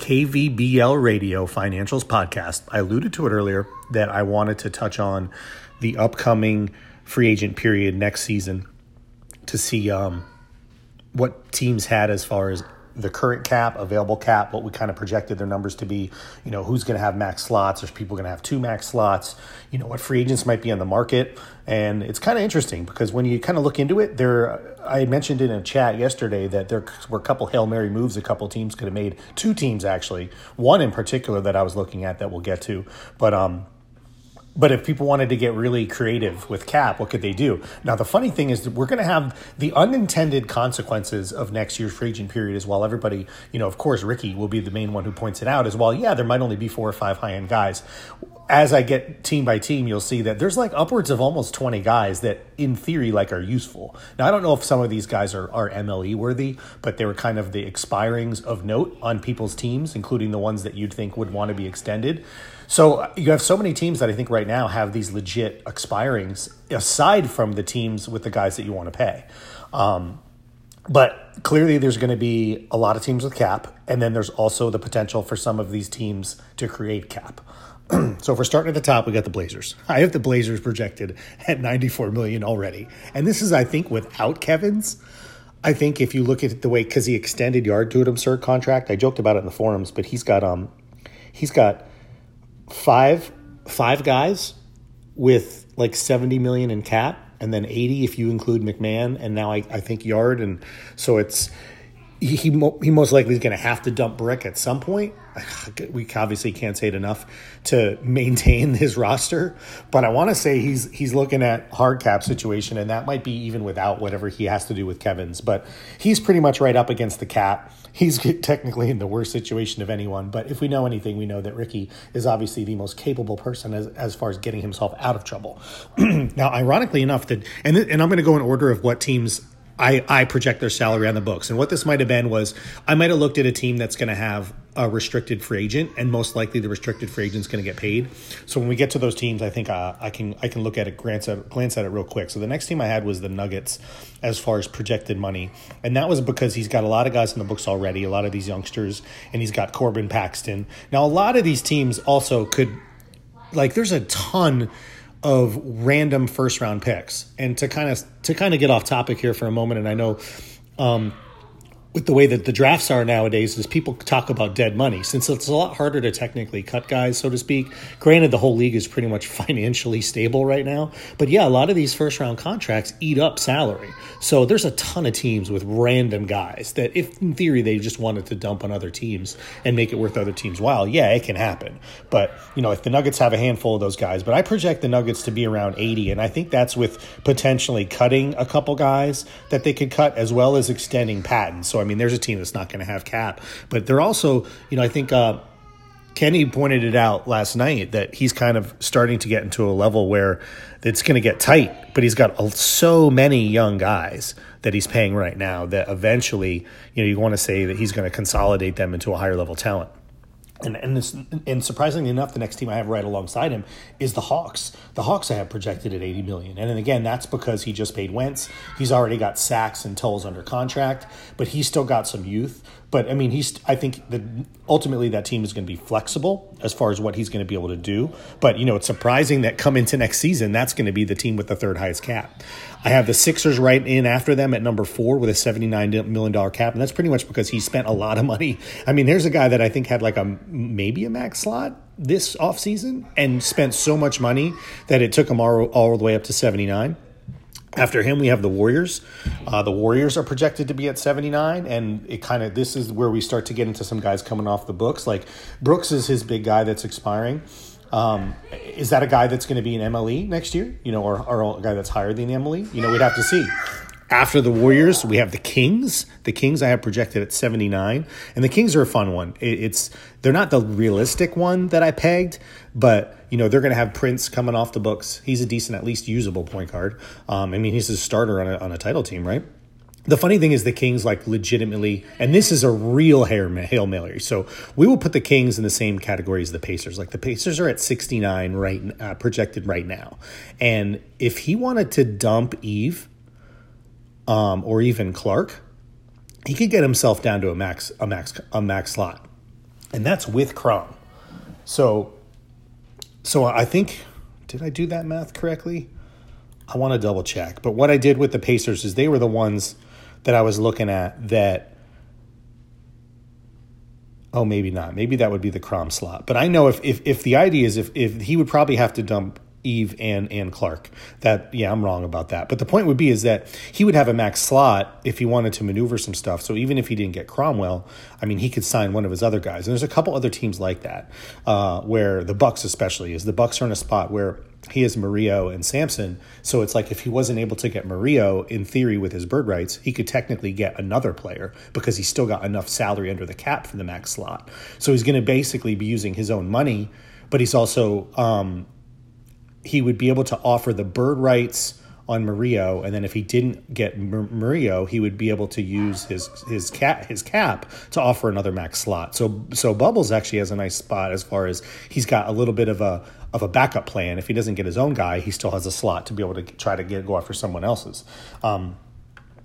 KVBL Radio Financials Podcast. I alluded to it earlier that I wanted to touch on the upcoming free agent period next season to see um, what teams had as far as the current cap, available cap, what we kind of projected their numbers to be. You know, who's going to have max slots? There's people going to have two max slots. You know, what free agents might be on the market, and it's kind of interesting because when you kind of look into it, there. I mentioned in a chat yesterday that there were a couple hail mary moves a couple teams could have made. Two teams actually, one in particular that I was looking at that we'll get to, but um but if people wanted to get really creative with cap, what could they do? Now, the funny thing is that we're going to have the unintended consequences of next year's free agent period as well. Everybody, you know, of course, Ricky will be the main one who points it out as well. Yeah, there might only be four or five high end guys. As I get team by team, you'll see that there's like upwards of almost 20 guys that, in theory, like are useful. Now, I don't know if some of these guys are, are MLE worthy, but they were kind of the expirings of note on people's teams, including the ones that you'd think would want to be extended. So you have so many teams that I think right now have these legit expirings aside from the teams with the guys that you want to pay. Um, but clearly, there's going to be a lot of teams with cap, and then there's also the potential for some of these teams to create cap. so if we're starting at the top, we got the Blazers. I have the Blazers projected at 94 million already, and this is, I think, without Kevin's. I think if you look at the way because he extended Yard to an absurd contract, I joked about it in the forums, but he's got um, he's got five five guys with like 70 million in cap and then 80 if you include McMahon and now I, I think Yard and so it's he he, he most likely is going to have to dump Brick at some point. We obviously can't say it enough to maintain his roster, but I want to say he's he's looking at hard cap situation, and that might be even without whatever he has to do with Kevin's. But he's pretty much right up against the cap he's technically in the worst situation of anyone. But if we know anything, we know that Ricky is obviously the most capable person as, as far as getting himself out of trouble. now, ironically enough, that and and I'm going to go in order of what teams I, I project their salary on the books. And what this might have been was I might have looked at a team that's going to have a restricted free agent, and most likely the restricted free agent is going to get paid. So when we get to those teams, I think uh, I can I can look at it glance at glance at it real quick. So the next team I had was the Nuggets, as far as projected money, and that was because he's got a lot of guys in the books already, a lot of these youngsters, and he's got Corbin Paxton. Now a lot of these teams also could, like, there's a ton of random first round picks. And to kind of to kind of get off topic here for a moment, and I know um, with the way that the drafts are nowadays is people talk about dead money. Since it's a lot harder to technically cut guys so to speak granted the whole league is pretty much financially stable right now but yeah a lot of these first round contracts eat up salary. So there's a ton of teams with random guys that if in theory they just wanted to dump on other teams and make it worth other teams while yeah it can happen. But you know if the nuggets have a handful of those guys but i project the nuggets to be around 80 and i think that's with potentially cutting a couple guys that they could cut as well as extending patents so I mean, there's a team that's not going to have cap, but they're also, you know, I think uh, Kenny pointed it out last night that he's kind of starting to get into a level where it's going to get tight, but he's got so many young guys that he's paying right now that eventually, you know, you want to say that he's going to consolidate them into a higher level talent. And and this and surprisingly enough, the next team I have right alongside him is the Hawks. The Hawks I have projected at eighty million, and then again that's because he just paid Wentz. He's already got Sacks and Tulls under contract, but he's still got some youth. But I mean, he's. I think that ultimately that team is going to be flexible as far as what he's going to be able to do. But you know, it's surprising that come into next season, that's going to be the team with the third highest cap. I have the Sixers right in after them at number four with a seventy-nine million dollar cap, and that's pretty much because he spent a lot of money. I mean, there's a guy that I think had like a maybe a max slot this offseason and spent so much money that it took him all, all the way up to seventy-nine. After him, we have the Warriors. Uh, the Warriors are projected to be at 79, and it kind of this is where we start to get into some guys coming off the books. Like Brooks is his big guy that's expiring. Um, is that a guy that's going to be an MLE next year? You know, or, or a guy that's higher than the MLE? You know, we'd have to see. After the Warriors, we have the Kings. The Kings I have projected at 79, and the Kings are a fun one. it's they're not the realistic one that I pegged, but you know they're going to have Prince coming off the books. He's a decent, at least usable point guard. Um, I mean, he's a starter on a, on a title team, right? the funny thing is the Kings like legitimately, and this is a real hail mary. So we will put the Kings in the same category as the Pacers. Like the Pacers are at 69 right uh, projected right now, and if he wanted to dump Eve, um, or even Clark, he could get himself down to a max a max a max slot. and that's with Crom. So, so I think did I do that math correctly? I want to double check. But what I did with the Pacers is they were the ones that I was looking at that. Oh, maybe not. Maybe that would be the Crom slot. But I know if, if, if the idea is if, if he would probably have to dump Eve and and Clark. That yeah, I'm wrong about that. But the point would be is that he would have a max slot if he wanted to maneuver some stuff. So even if he didn't get Cromwell, I mean, he could sign one of his other guys. And there's a couple other teams like that, uh, where the Bucks especially is the Bucks are in a spot where he has Mario and Sampson. So it's like if he wasn't able to get Mario in theory with his bird rights, he could technically get another player because he's still got enough salary under the cap for the max slot. So he's going to basically be using his own money, but he's also um, he would be able to offer the bird rights on Mario, and then if he didn't get Mario, he would be able to use his his cap his cap to offer another max slot. So so Bubbles actually has a nice spot as far as he's got a little bit of a of a backup plan. If he doesn't get his own guy, he still has a slot to be able to try to get go after someone else's. Um,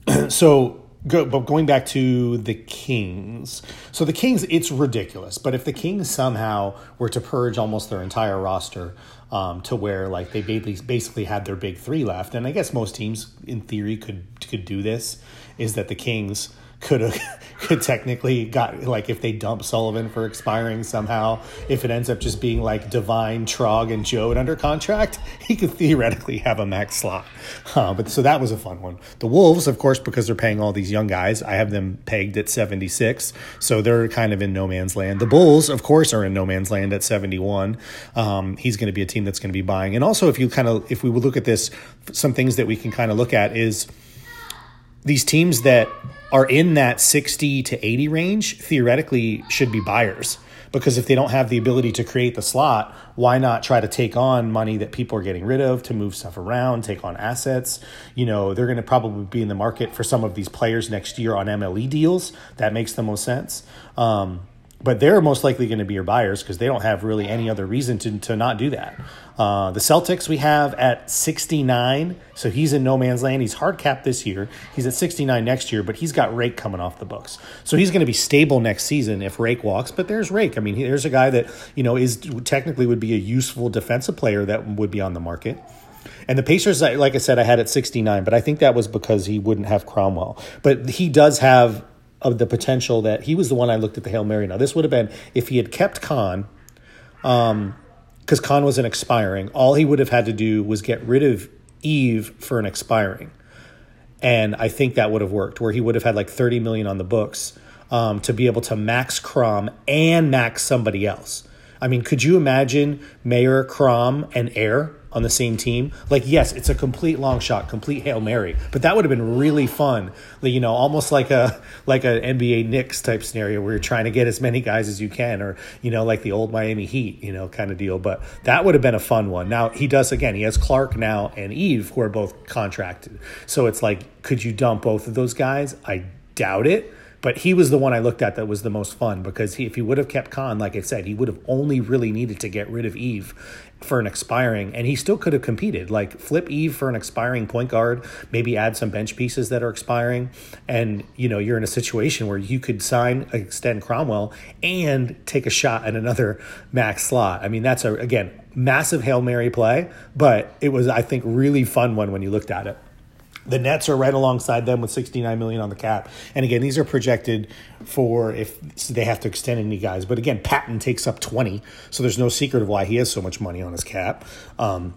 so Go, but going back to the Kings, so the Kings, it's ridiculous. But if the Kings somehow were to purge almost their entire roster um, to where like they basically had their big three left, and I guess most teams in theory could could do this, is that the Kings could have could technically got like if they dump Sullivan for expiring somehow, if it ends up just being like Divine, Trog, and Joe under contract, he could theoretically have a max slot. Uh, but so that was a fun one. The Wolves, of course, because they're paying all these young guys, I have them pegged at 76, so they're kind of in no man's land. The Bulls, of course, are in no man's land at 71. Um, he's going to be a team that's going to be buying, and also if you kind of if we would look at this, some things that we can kind of look at is these teams that are in that 60 to 80 range theoretically should be buyers because if they don't have the ability to create the slot, why not try to take on money that people are getting rid of to move stuff around, take on assets? You know, they're going to probably be in the market for some of these players next year on MLE deals. That makes the most sense. Um, but they're most likely going to be your buyers because they don't have really any other reason to, to not do that. Uh, the Celtics we have at 69, so he's in no man's land. He's hard capped this year. He's at 69 next year, but he's got Rake coming off the books, so he's going to be stable next season if Rake walks. But there's Rake. I mean, there's a guy that you know is technically would be a useful defensive player that would be on the market. And the Pacers, like I said, I had at 69, but I think that was because he wouldn't have Cromwell. But he does have of the potential that he was the one I looked at the Hail Mary. Now, this would have been if he had kept Con, um, because Con wasn't expiring. All he would have had to do was get rid of Eve for an expiring, and I think that would have worked. Where he would have had like thirty million on the books um, to be able to max Crom and max somebody else. I mean, could you imagine Mayor, Crom, and Air on the same team. Like, yes, it's a complete long shot, complete hail mary, but that would have been really fun. You know, almost like a like an NBA Knicks type scenario where you're trying to get as many guys as you can, or you know, like the old Miami Heat, you know, kind of deal. But that would have been a fun one. Now he does again. He has Clark now and Eve who are both contracted, so it's like, could you dump both of those guys? I doubt it but he was the one I looked at that was the most fun because he, if he would have kept Con, like I said, he would have only really needed to get rid of Eve for an expiring, and he still could have competed. Like flip Eve for an expiring point guard, maybe add some bench pieces that are expiring, and you know you're in a situation where you could sign extend Cromwell and take a shot at another max slot. I mean that's a again massive hail mary play, but it was I think really fun one when you looked at it. The Nets are right alongside them with 69 million on the cap. And again, these are projected for if they have to extend any guys. But again, Patton takes up 20, so there's no secret of why he has so much money on his cap. Um,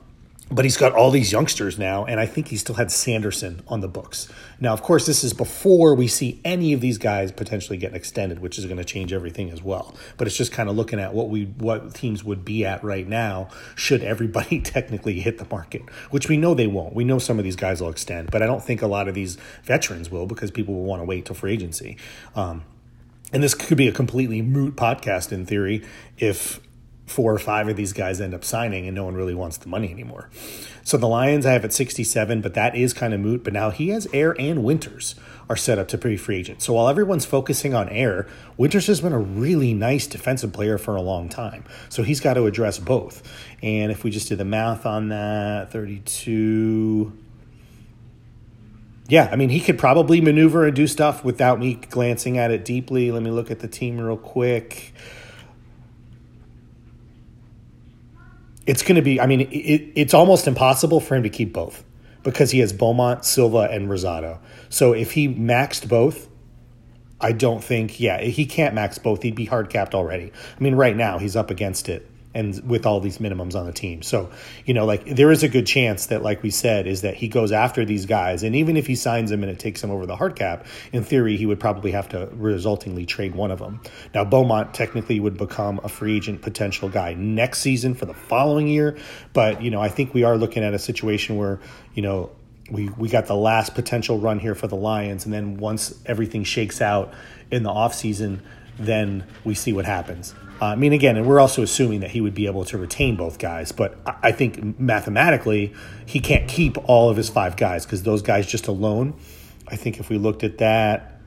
but he's got all these youngsters now, and I think he still had Sanderson on the books. Now, of course, this is before we see any of these guys potentially getting extended, which is going to change everything as well. But it's just kind of looking at what we what teams would be at right now should everybody technically hit the market, which we know they won't. We know some of these guys will extend, but I don't think a lot of these veterans will because people will want to wait till free agency. Um, and this could be a completely moot podcast in theory if four or five of these guys end up signing and no one really wants the money anymore. So the Lions I have at 67, but that is kind of moot. But now he has Air and Winters are set up to be free agent. So while everyone's focusing on Air, Winters has been a really nice defensive player for a long time. So he's got to address both. And if we just did the math on that, 32 yeah, I mean, he could probably maneuver and do stuff without me glancing at it deeply. Let me look at the team real quick. It's going to be. I mean, it, it's almost impossible for him to keep both because he has Beaumont, Silva, and Rosado. So if he maxed both, I don't think. Yeah, he can't max both. He'd be hard capped already. I mean, right now he's up against it and with all these minimums on the team. So, you know, like there is a good chance that, like we said, is that he goes after these guys. And even if he signs them and it takes him over the hard cap, in theory, he would probably have to resultingly trade one of them. Now, Beaumont technically would become a free agent potential guy next season for the following year. But, you know, I think we are looking at a situation where, you know, we, we got the last potential run here for the Lions. And then once everything shakes out in the offseason, then we see what happens. Uh, I mean, again, and we're also assuming that he would be able to retain both guys, but I think mathematically he can't keep all of his five guys because those guys just alone. I think if we looked at that,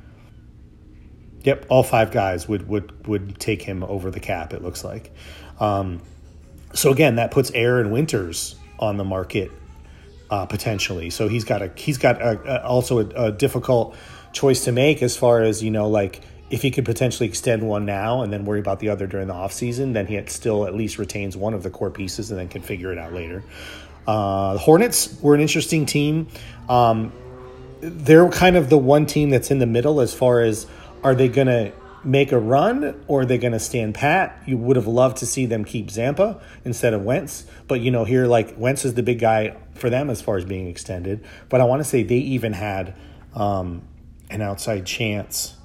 yep, all five guys would would would take him over the cap. It looks like. Um, so again, that puts Aaron Winters on the market uh, potentially. So he's got a he's got a, a, also a, a difficult choice to make as far as you know, like if he could potentially extend one now and then worry about the other during the offseason, then he still at least retains one of the core pieces and then can figure it out later. Uh, the Hornets were an interesting team. Um, they're kind of the one team that's in the middle as far as are they going to make a run or are they going to stand pat? You would have loved to see them keep Zampa instead of Wentz, but you know here like Wentz is the big guy for them as far as being extended. But I want to say they even had um, an outside chance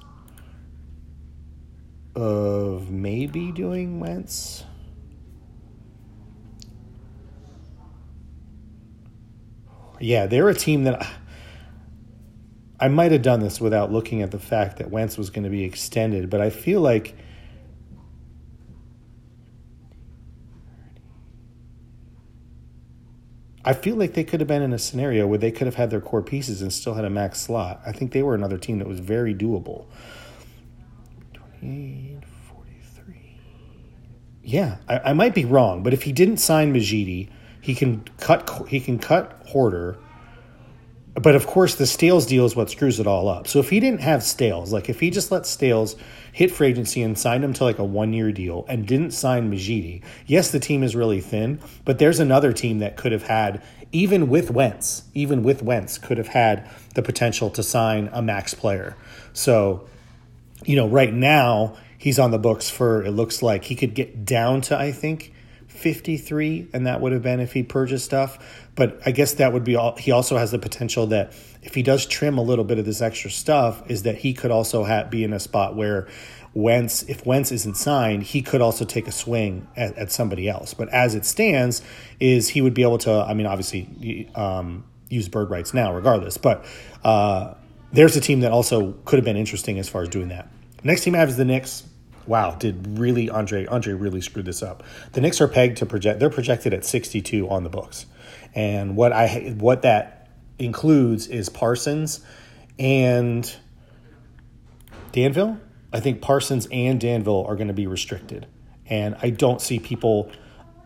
of maybe doing Wentz. Yeah, they're a team that I might have done this without looking at the fact that Wentz was going to be extended, but I feel like I feel like they could have been in a scenario where they could have had their core pieces and still had a max slot. I think they were another team that was very doable. 28, 43. Yeah, I, I, might be wrong, but if he didn't sign Majidi, he can cut he can cut Hoarder. But of course, the Stales deal is what screws it all up. So if he didn't have Stales, like if he just let Stales hit free agency and signed him to like a one year deal and didn't sign Majidi, yes, the team is really thin, but there's another team that could have had, even with Wentz, even with Wentz, could have had the potential to sign a max player. So you know, right now he's on the books for it looks like he could get down to I think 53 and that would have been if he purchased stuff but i guess that would be all he also has the potential that if he does trim a little bit of this extra stuff is that he could also have, be in a spot where Wentz, if Wentz isn't signed, he could also take a swing at, at somebody else. But as it stands, is he would be able to? I mean, obviously, um, use bird rights now, regardless. But uh, there's a team that also could have been interesting as far as doing that. Next team I have is the Knicks. Wow, did really Andre Andre really screwed this up? The Knicks are pegged to project. They're projected at 62 on the books, and what I what that includes is Parsons and Danville. I think Parsons and Danville are going to be restricted, and I don't see people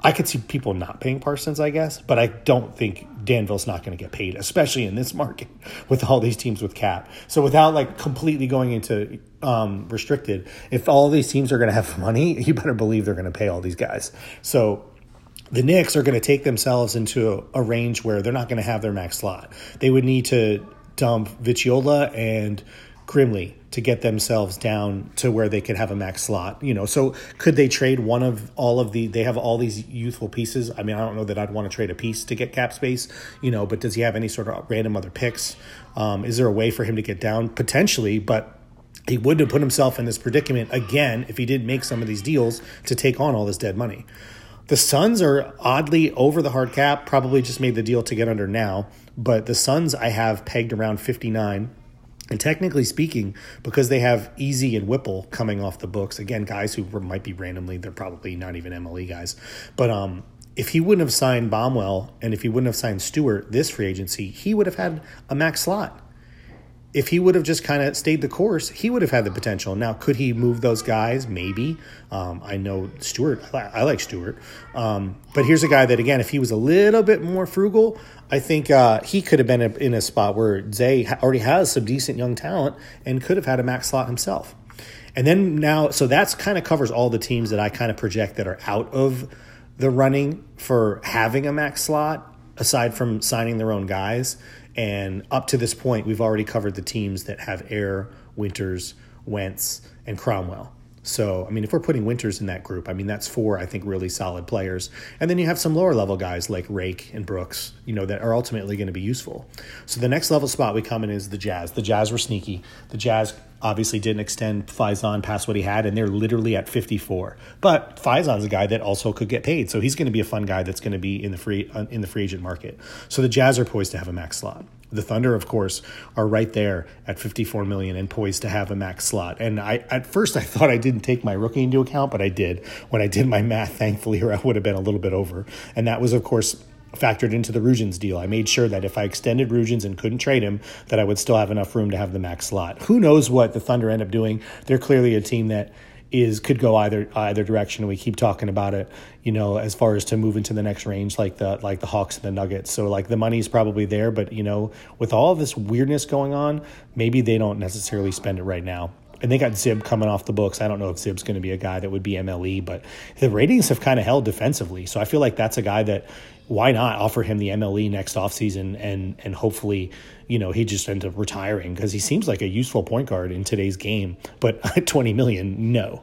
I could see people not paying Parsons, I guess, but I don't think Danville's not going to get paid, especially in this market with all these teams with cap. So without like completely going into um, restricted, if all these teams are going to have money, you better believe they're going to pay all these guys. So the Knicks are going to take themselves into a, a range where they're not going to have their max slot. They would need to dump Viciola and Grimley to get themselves down to where they could have a max slot. You know, so could they trade one of all of the? They have all these youthful pieces. I mean, I don't know that I'd want to trade a piece to get cap space. You know, but does he have any sort of random other picks? Um, is there a way for him to get down potentially? But he wouldn't have put himself in this predicament again if he didn't make some of these deals to take on all this dead money. The Suns are oddly over the hard cap, probably just made the deal to get under now. But the Suns I have pegged around 59 and technically speaking, because they have Easy and Whipple coming off the books, again, guys who might be randomly, they're probably not even MLE guys. But um, if he wouldn't have signed Bomwell and if he wouldn't have signed Stewart this free agency, he would have had a max slot if he would have just kind of stayed the course, he would have had the potential. Now, could he move those guys? Maybe. Um, I know Stewart. I like Stewart. Um, but here's a guy that, again, if he was a little bit more frugal, I think uh, he could have been in a spot where Zay already has some decent young talent and could have had a max slot himself. And then now, so that's kind of covers all the teams that I kind of project that are out of the running for having a max slot, aside from signing their own guys. And up to this point, we've already covered the teams that have Air, Winters, Wentz, and Cromwell. So, I mean, if we're putting Winters in that group, I mean, that's four, I think, really solid players. And then you have some lower level guys like Rake and Brooks, you know, that are ultimately going to be useful. So the next level spot we come in is the Jazz. The Jazz were sneaky. The Jazz obviously didn't extend Faison past what he had, and they're literally at 54. But Faison's a guy that also could get paid, so he's going to be a fun guy that's going to be in the free uh, in the free agent market. So the Jazz are poised to have a max slot. The Thunder, of course, are right there at 54 million and poised to have a max slot. And I at first I thought I didn't take my rookie into account, but I did when I did my math, thankfully, or I would have been a little bit over. And that was, of course, factored into the Rugins deal. I made sure that if I extended Rugins and couldn't trade him, that I would still have enough room to have the max slot. Who knows what the Thunder end up doing? They're clearly a team that is could go either either direction. We keep talking about it, you know, as far as to move into the next range, like the like the Hawks and the Nuggets. So like the money's probably there, but you know, with all this weirdness going on, maybe they don't necessarily spend it right now and they got Zib coming off the books. I don't know if Zib's going to be a guy that would be MLE, but the ratings have kind of held defensively. So I feel like that's a guy that why not offer him the MLE next offseason and and hopefully, you know, he just ends up retiring because he seems like a useful point guard in today's game. But 20 million, no.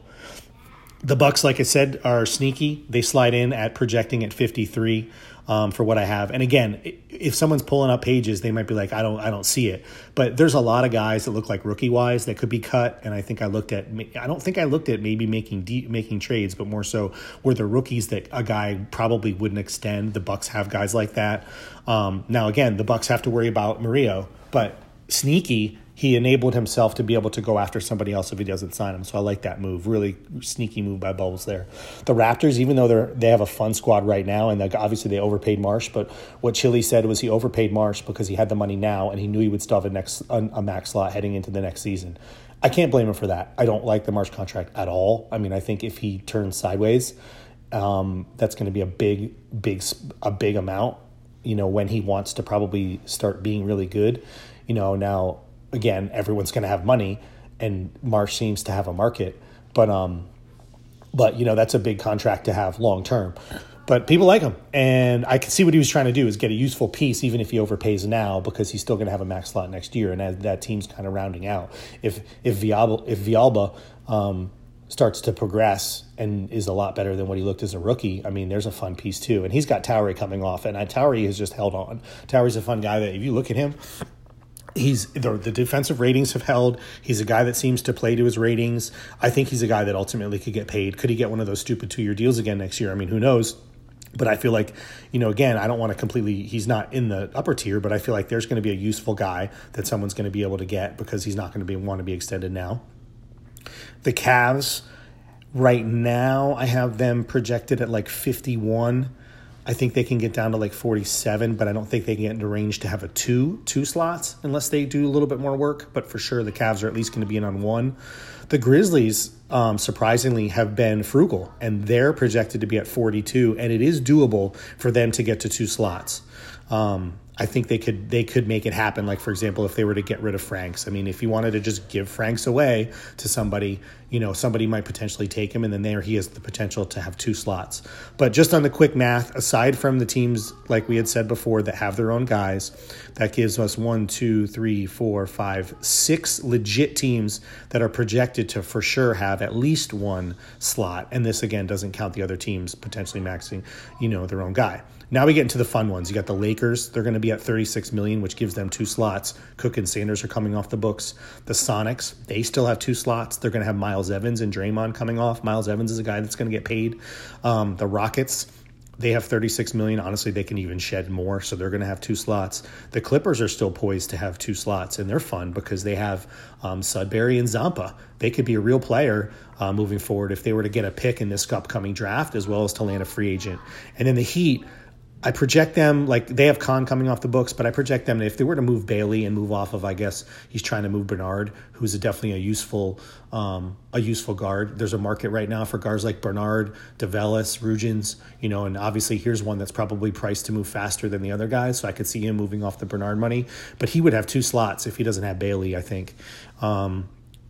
The Bucks, like I said, are sneaky. They slide in at projecting at 53 um, for what I have. And again, if someone's pulling up pages, they might be like, I don't, I don't see it. But there's a lot of guys that look like rookie wise that could be cut. And I think I looked at, I don't think I looked at maybe making deep, making trades, but more so were the rookies that a guy probably wouldn't extend. The Bucks have guys like that. Um, now again, the Bucks have to worry about Mario, but sneaky he enabled himself to be able to go after somebody else if he doesn't sign him. So I like that move. Really sneaky move by Bubbles there. The Raptors, even though they're they have a fun squad right now, and obviously they overpaid Marsh, but what Chili said was he overpaid Marsh because he had the money now and he knew he would still have a next a, a max slot heading into the next season. I can't blame him for that. I don't like the Marsh contract at all. I mean, I think if he turns sideways, um, that's going to be a big, big, a big amount. You know, when he wants to probably start being really good. You know, now again, everyone's going to have money, and Marsh seems to have a market. But um, but you know that's a big contract to have long term. But people like him, and I can see what he was trying to do is get a useful piece, even if he overpays now, because he's still going to have a max slot next year, and as that team's kind of rounding out. If if Villalba if Villalba um, starts to progress and is a lot better than what he looked as a rookie, I mean, there's a fun piece too. And he's got Towery coming off, and Towery has just held on. Towery's a fun guy that if you look at him, he's the, the defensive ratings have held. He's a guy that seems to play to his ratings. I think he's a guy that ultimately could get paid. Could he get one of those stupid two year deals again next year? I mean, who knows? But I feel like, you know, again, I don't want to completely, he's not in the upper tier, but I feel like there's going to be a useful guy that someone's going to be able to get because he's not going to be want to be extended now. The Cavs, right now, I have them projected at like 51. I think they can get down to like 47, but I don't think they can get into range to have a two two slots unless they do a little bit more work. But for sure, the Cavs are at least going to be in on one. The Grizzlies, um, surprisingly, have been frugal, and they're projected to be at 42, and it is doable for them to get to two slots. Um, I think they could they could make it happen. Like for example, if they were to get rid of Franks, I mean, if you wanted to just give Franks away to somebody, you know, somebody might potentially take him, and then there he has the potential to have two slots. But just on the quick math, aside from the teams like we had said before that have their own guys, that gives us one, two, three, four, five, six legit teams that are projected to for sure have at least one slot. And this again doesn't count the other teams potentially maxing, you know, their own guy. Now we get into the fun ones. You got the Lakers; they're going to be at 36 million, which gives them two slots. Cook and Sanders are coming off the books. The Sonics, they still have two slots. They're going to have Miles Evans and Draymond coming off. Miles Evans is a guy that's going to get paid. Um, the Rockets, they have 36 million. Honestly, they can even shed more, so they're going to have two slots. The Clippers are still poised to have two slots, and they're fun because they have um, Sudbury and Zampa. They could be a real player uh, moving forward if they were to get a pick in this upcoming draft, as well as to land a free agent. And then the Heat, I project them like they have Khan coming off the books, but I project them if they were to move Bailey and move off of, I guess he's trying to move Bernard, who's a, definitely a useful, um, a useful guard. There's a market right now for guards like Bernard, Develis, Rugins, you know, and obviously here's one that's probably priced to move faster than the other guys, so I could see him moving off the Bernard money, but he would have two slots if he doesn't have Bailey, I think. Um,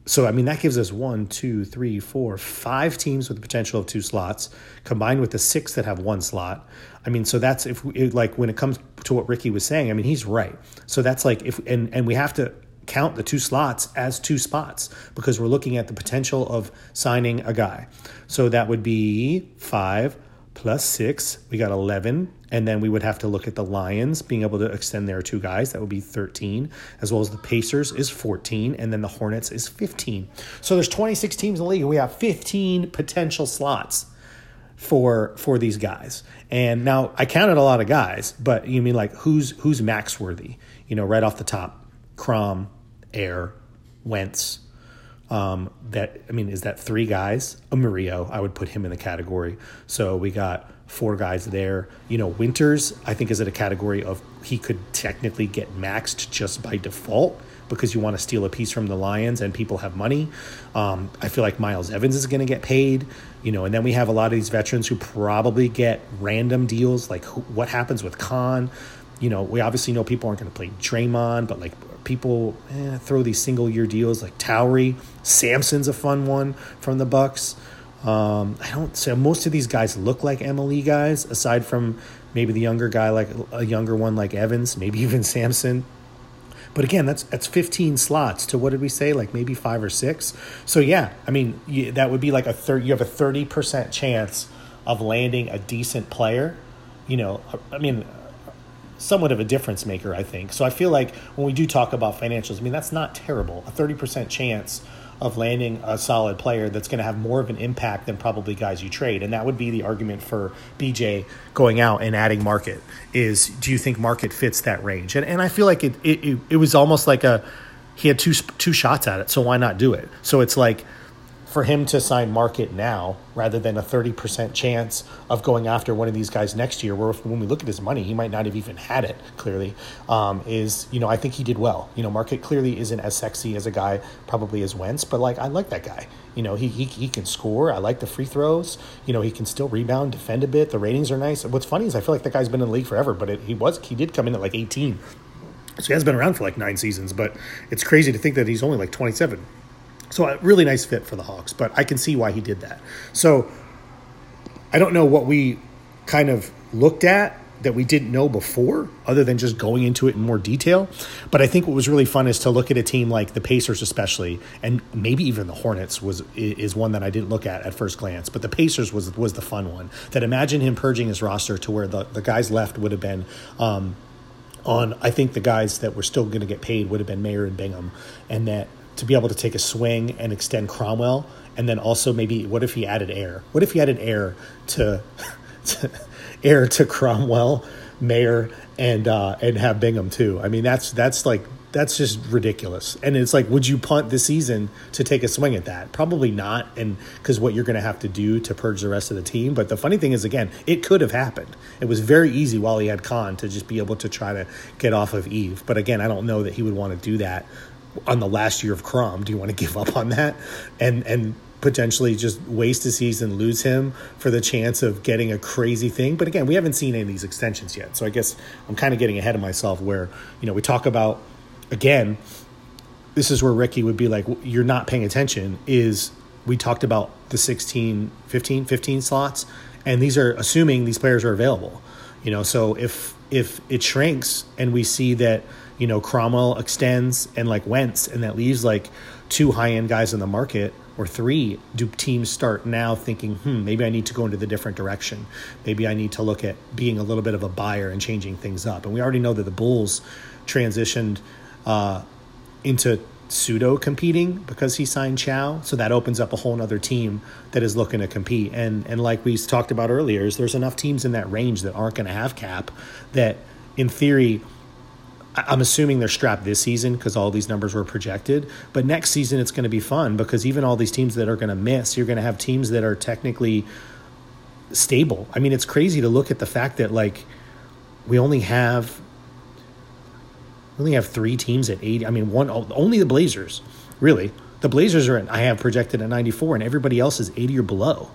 so I mean that gives us one, two, three, four, five teams with the potential of two slots, combined with the six that have one slot. I mean, so that's if we, like when it comes to what Ricky was saying. I mean, he's right. So that's like if and and we have to count the two slots as two spots because we're looking at the potential of signing a guy. So that would be five plus six. We got 11. And then we would have to look at the Lions being able to extend their two guys. That would be 13, as well as the Pacers is 14, and then the Hornets is 15. So there's 26 teams in the league, we have 15 potential slots for for these guys. And now I counted a lot of guys, but you mean like who's who's max worthy? You know, right off the top, Crom, Air, Wentz. Um, that I mean, is that three guys? A Mario, I would put him in the category. So we got four guys there. You know, Winters, I think, is at a category of he could technically get maxed just by default because you want to steal a piece from the Lions and people have money. Um, I feel like Miles Evans is going to get paid, you know, and then we have a lot of these veterans who probably get random deals. Like who, what happens with Khan? You know, we obviously know people aren't going to play Draymond, but like people eh, throw these single year deals like Towery. Sampson's a fun one from the Bucks. Um, I don't so most of these guys look like MLE guys, aside from maybe the younger guy like a younger one like Evans, maybe even Sampson. But again, that's that's 15 slots to what did we say? Like maybe five or six. So yeah, I mean you, that would be like a third. You have a 30 percent chance of landing a decent player. You know, I mean, somewhat of a difference maker, I think. So I feel like when we do talk about financials, I mean that's not terrible. A 30 percent chance of landing a solid player that's going to have more of an impact than probably guys you trade. And that would be the argument for BJ going out and adding market is do you think market fits that range? And, and I feel like it, it, it was almost like a, he had two, two shots at it. So why not do it? So it's like, for him to sign market now rather than a 30% chance of going after one of these guys next year where if, when we look at his money he might not have even had it clearly um, is you know i think he did well. You know market clearly isn't as sexy as a guy probably as wentz but like i like that guy. You know he, he, he can score. I like the free throws. You know he can still rebound defend a bit. The ratings are nice. What's funny is i feel like that guy's been in the league forever but it, he was he did come in at like 18 so he has been around for like nine seasons but it's crazy to think that he's only like 27 so a really nice fit for the Hawks, but I can see why he did that. So I don't know what we kind of looked at that we didn't know before, other than just going into it in more detail. But I think what was really fun is to look at a team like the Pacers, especially, and maybe even the Hornets was is one that I didn't look at at first glance. But the Pacers was was the fun one. That imagine him purging his roster to where the the guys left would have been. Um, on, I think the guys that were still going to get paid would have been Mayer and Bingham, and that to be able to take a swing and extend Cromwell, and then also maybe what if he added air? What if he added air to, to air to Cromwell, Mayor, and uh, and have Bingham too? I mean, that's that's like that's just ridiculous. And it's like, would you punt the season to take a swing at that? Probably not, and because what you're going to have to do to purge the rest of the team. But the funny thing is, again, it could have happened. It was very easy while he had Con to just be able to try to get off of Eve. But again, I don't know that he would want to do that on the last year of Crom. Do you want to give up on that and and potentially just waste a season, lose him for the chance of getting a crazy thing? But again, we haven't seen any of these extensions yet, so I guess I'm kind of getting ahead of myself. Where you know we talk about again, this is where Ricky would be like, "You're not paying attention." Is we talked about the 16, 15, 15 slots, and these are assuming these players are available. You know, so if if it shrinks and we see that you know, Cromwell extends and like Wentz, and that leaves like two high end guys in the market or three. Do teams start now thinking, hmm, maybe I need to go into the different direction? Maybe I need to look at being a little bit of a buyer and changing things up. And we already know that the Bulls transitioned uh, into pseudo competing because he signed Chao. So that opens up a whole other team that is looking to compete. And and like we talked about earlier, is there's enough teams in that range that aren't going to have cap that in theory I'm assuming they're strapped this season because all these numbers were projected. But next season, it's going to be fun because even all these teams that are going to miss, you're going to have teams that are technically stable. I mean, it's crazy to look at the fact that like we only have we only have three teams at 80. I mean, one only the Blazers, really. The Blazers are at, I have projected at 94, and everybody else is 80 or below.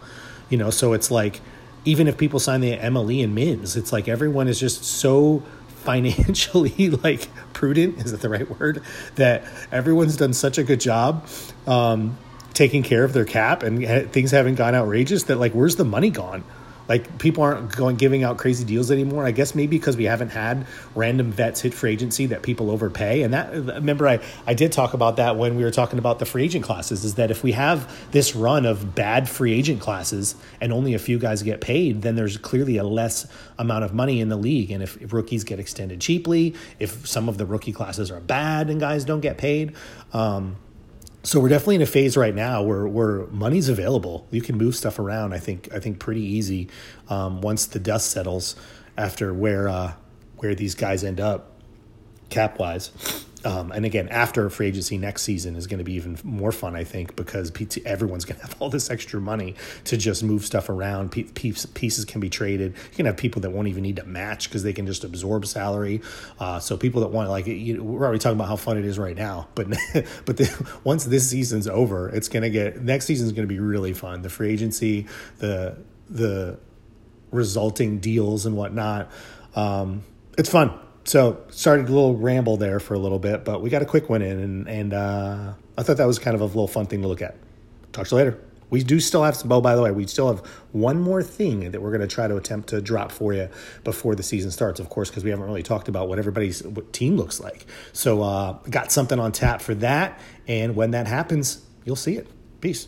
You know, so it's like even if people sign the MLE and Mims, it's like everyone is just so financially like prudent is that the right word that everyone's done such a good job um, taking care of their cap and things haven't gone outrageous that like where's the money gone like people aren't going giving out crazy deals anymore. I guess maybe because we haven't had random vets hit free agency that people overpay. And that remember I I did talk about that when we were talking about the free agent classes. Is that if we have this run of bad free agent classes and only a few guys get paid, then there's clearly a less amount of money in the league. And if, if rookies get extended cheaply, if some of the rookie classes are bad and guys don't get paid. Um, so we're definitely in a phase right now where where money's available. You can move stuff around. I think I think pretty easy um, once the dust settles after where uh, where these guys end up cap wise. Um, and again, after free agency next season is going to be even more fun, I think, because everyone's going to have all this extra money to just move stuff around. Pieces can be traded. You can have people that won't even need to match because they can just absorb salary. Uh, so people that want like you know, we're already talking about how fun it is right now, but but the, once this season's over, it's going to get next season's going to be really fun. The free agency, the the resulting deals and whatnot. Um, it's fun so started a little ramble there for a little bit, but we got a quick one in, and and uh, I thought that was kind of a little fun thing to look at. Talk to you later. We do still have some. Oh, by the way, we still have one more thing that we're going to try to attempt to drop for you before the season starts. Of course, because we haven't really talked about what everybody's what team looks like. So, uh, got something on tap for that, and when that happens, you'll see it. Peace.